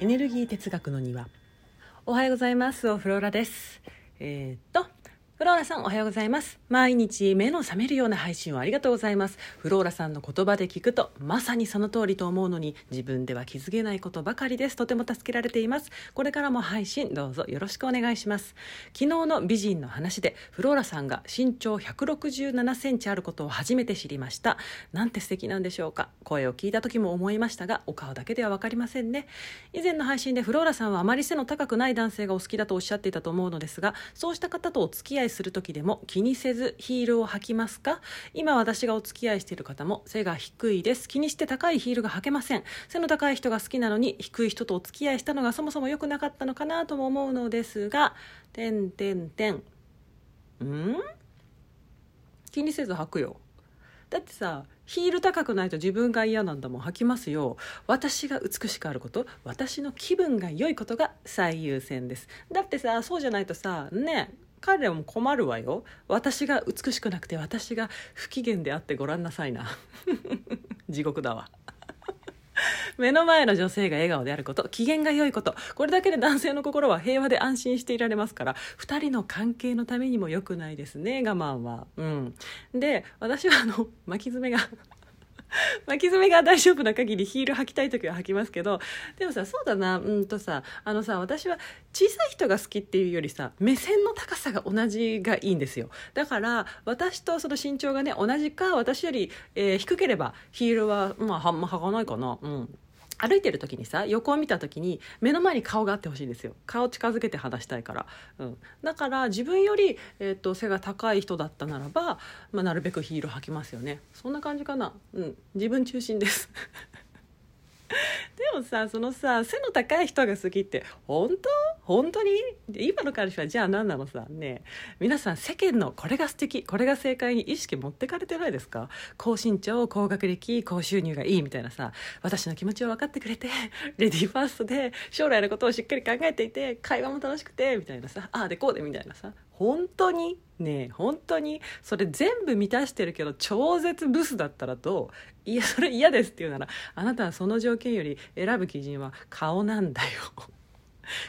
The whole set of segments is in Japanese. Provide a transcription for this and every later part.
エネルギー哲学の庭。おはようございます。オフローラです。えー、っとフローラさんおはようございます。毎日目の覚めるような配信をありがとうございます。フローラさんの言葉で聞くとまさにその通りと思うのに自分では気づけないことばかりです。とても助けられています。これからも配信どうぞよろしくお願いします。昨日の美人の話でフローラさんが身長167センチあることを初めて知りました。なんて素敵なんでしょうか。声を聞いた時も思いましたがお顔だけでは分かりませんね。以前の配信でフローラさんはあまり背の高くない男性がお好きだとおっしゃっていたと思うのですがそうした方とお付き合いする時でも気にせずヒールを履きますか？今私がお付き合いしている方も背が低いです。気にして高いヒールが履けません。背の高い人が好きなのに低い人とお付き合いしたのがそもそも良くなかったのかなとも思うのですがてんてんてん。ん？気にせず履くよ。だってさヒール高くないと自分が嫌なんだもん。履きますよ。私が美しくあること私の気分が良いことが最優先です。だってさそうじゃないとさね彼らも困るわよ。私が美しくなくて私が不機嫌であってごらんなさいな。地獄だわ。目の前の女性が笑顔であること。機嫌が良いこと。これだけで男性の心は平和で安心していられますから。2人の関係のためにも良くないですね。我慢は。うん、で私はあの巻き爪が 巻き爪が大丈夫な限りヒール履きたい時は履きますけどでもさそうだな。うんとさあのさ私は小さい人が好きっていうよりさ目線の高さが同じがいいんですよ。だから私とその身長がね同じか私より、えー、低ければヒールはまあはんま履かないかな。うん。歩いてる時にさ横を見た時に目の前に顔があってほしいんですよ。顔近づけて話したいから、うん、だから自分より、えーと、背が高い人だったならば、まあ、なるべくヒール履きますよね。そんな感じかな、うん、自分中心です。でもさそのさ背の高い人が好きって本当？本当に？今の彼氏はじゃあ何なのさ？ね皆さん世間のこれが素敵。これが正解に意識持ってかれてないですか？高身長高学歴高収入がいいみたいなさ。私の気持ちを分かってくれてレディーファーストで将来のことをしっかり考えていて会話も楽しくてみたいなさ。ああでこうでみたいなさ。本当に？ね本当に？それ全部満たしてるけど超絶ブスだったらどう？いやそれ嫌ですって言うならあなたはその条件より選ぶ基準は顔なんだよ。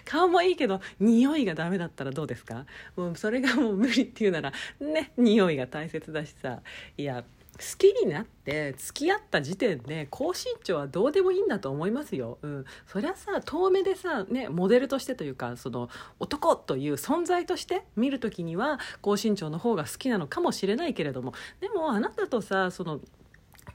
顔もいいけど匂いがダメだったらどうですか？もうそれがもう無理っていうならね匂いが大切だしさ。いや好きになって付き合った時点で高身長はどうでもいいんだと思いますよ。うん、そりゃさ遠目でさ、ね、モデルとしてというかその男という存在として見る時には高身長の方が好きなのかもしれないけれども。でもあなたとさその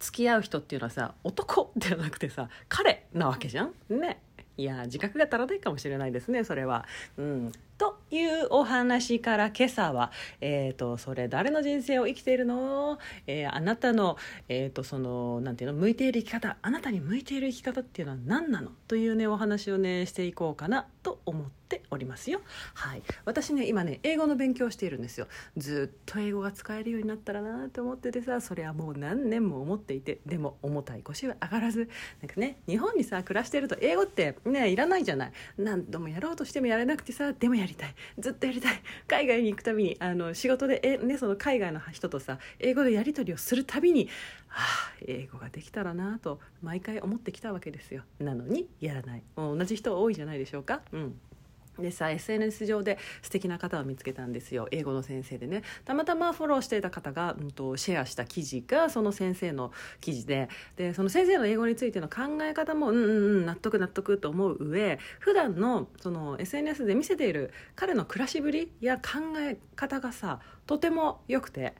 付き合う人っていうのはさ男ではなくてさ彼なわけじゃん？ね。いや自覚が足らないかもしれないですねそれは。うんというお話から今朝は、えーと、それ誰の人生を生きているの、えー、あなたの,、えーと、そのなんていうの？向いている生き方。あなたに向いている生き方っていうのは何なの？というねお話をねしていこうかなと思っておりますよ。はい、私ね今ね英語の勉強しているんですよ。ずっと英語が使えるようになったらなって思っててさそれはもう何年も思っていてでも重たい腰は上がらず。なんかね日本にさ暮らしてると英語ってねいらないじゃない。何度もやろうとしてもやれなくてさでもややりたい。ずっとやりたい。海外に行くたびにあの仕事でえ、ね、その海外の人とさ英語でやり取りをするたびにああ英語ができたらなと毎回思ってきたわけですよ。なのにやらない。もう同じ人多いじゃないでしょうか。うん。でさ SNS 上で素敵な方を見つけたんですよ。英語の先生でね。たまたまフォローしていた方が、うんと、シェアした記事がその先生の記事で。でその先生の英語についての考え方もうんうん納得納得と思う上普段のその SNS で見せている彼の暮らしぶりや考え方がさとても良くて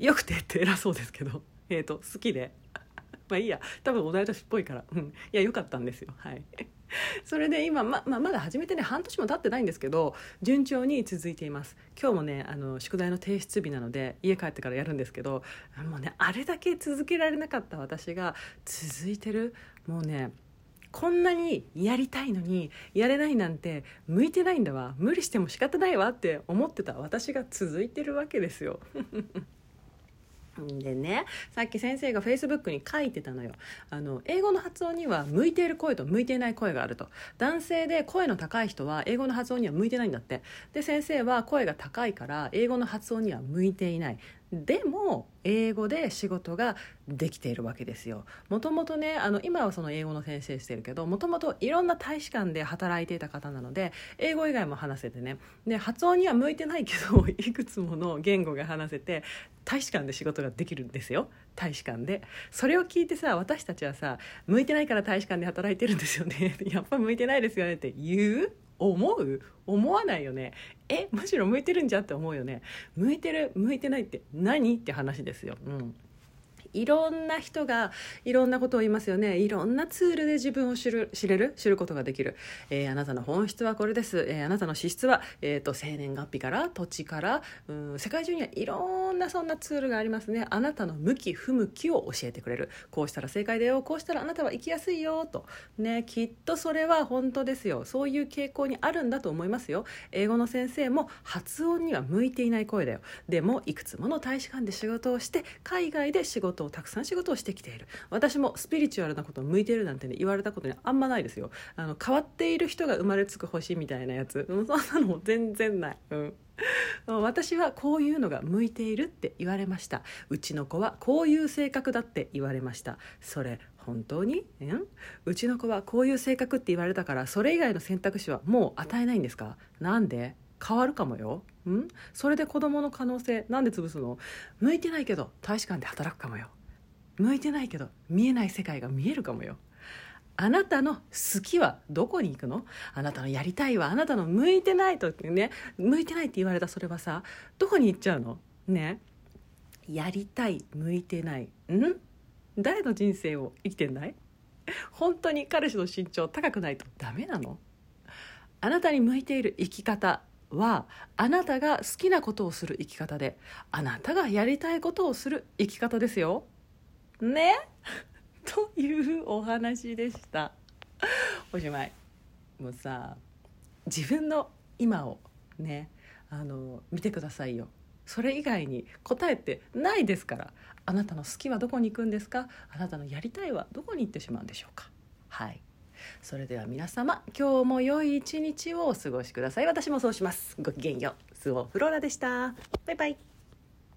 良くてって偉そうですけど、えーと、と好きで。まあいいや。多分同い年っぽいから、うん、いや良かったんですよ。はい。それで今まままだ始めてね半年も経ってないんですけど順調に続いています。今日もねあの宿題の提出日なので家帰ってからやるんですけどもうねあれだけ続けられなかった私が続いてるもうねこんなにやりたいのにやれないなんて向いてないんだわ。無理しても仕方ないわって思ってた私が続いてるわけですよ。でねさっき先生がフェイスブックに書いてたのよ。あの英語の発音には向いている声と向いていない声があると。男性で声の高い人は英語の発音には向いてないんだって。で先生は声が高いから英語の発音には向いていない。でも英語で仕事ができているわけですよ。もともとねあの今はその英語の先生してるけどもともといろんな大使館で働いていた方なので英語以外も話せてね。で発音には向いてないけど いくつもの言語が話せて大使館で仕事ができるんですよ。大使館で。それを聞いてさ私たちはさ向いてないから大使館で働いてるんですよね。やっぱ向いてないですよねって言う思う？思わないよね。えむしろ向いてるんじゃって思うよね。向いてる向いてないって何？って話ですよ。うん。いろんな人がいろんなことを言いますよね。いろんなツールで自分を知る知れる？知ることができる、えー、あなたの本質はこれです、えー、あなたの資質は、えーと、生年月日から土地からうん世界中にはいろんなそんなツールがありますね。あなたの向き不向きを教えてくれる。こうしたら正解だよ。こうしたらあなたは生きやすいよと。ねきっとそれは本当ですよ。そういう傾向にあるんだと思いますよ。英語の先生も発音には向いていない声だよ。でもいくつもの大使館で仕事をして海外で仕事事をたくさん仕事をしてきている。私もスピリチュアルなことを向いているなんてね言われたことにあんまないですよ。あの変わっている人が生まれつく星みたいなやつ。そんなのも全然ない。うん。私はこういうのが向いているって言われました。うちの子はこういう性格だって言われました。それ本当に？ん？うちの子はこういう性格って言われたからそれ以外の選択肢はもう与えないんですか？なんで？変わるかもよ。ん？それで子供の可能性なんで潰すの？向いてないけど大使館で働くかもよ。向いてないけど見えない世界が見えるかもよ。あなたの好きはどこに行くの？あなたのやりたいはあなたの向いてないとね向いてないって言われたそれはさどこに行っちゃうの？ね？やりたい向いてない。ん？誰の人生を生きてんだい？本当に彼氏の身長高くないとダメなの？あなたに向いている生き方はあなたが好きなことをする生き方であなたがやりたいことをする生き方ですよ。ね？というお話でした。おしまい。もうさ自分の今をねあの見てくださいよ。それ以外に答えてないですからあなたの好きはどこに行くんですか？あなたのやりたいはどこに行ってしまうんでしょうか？はいそれでは皆様今日も良い一日をお過ごしください。私もそうします。ごきげんよう。スオフローラでした。バイバイ。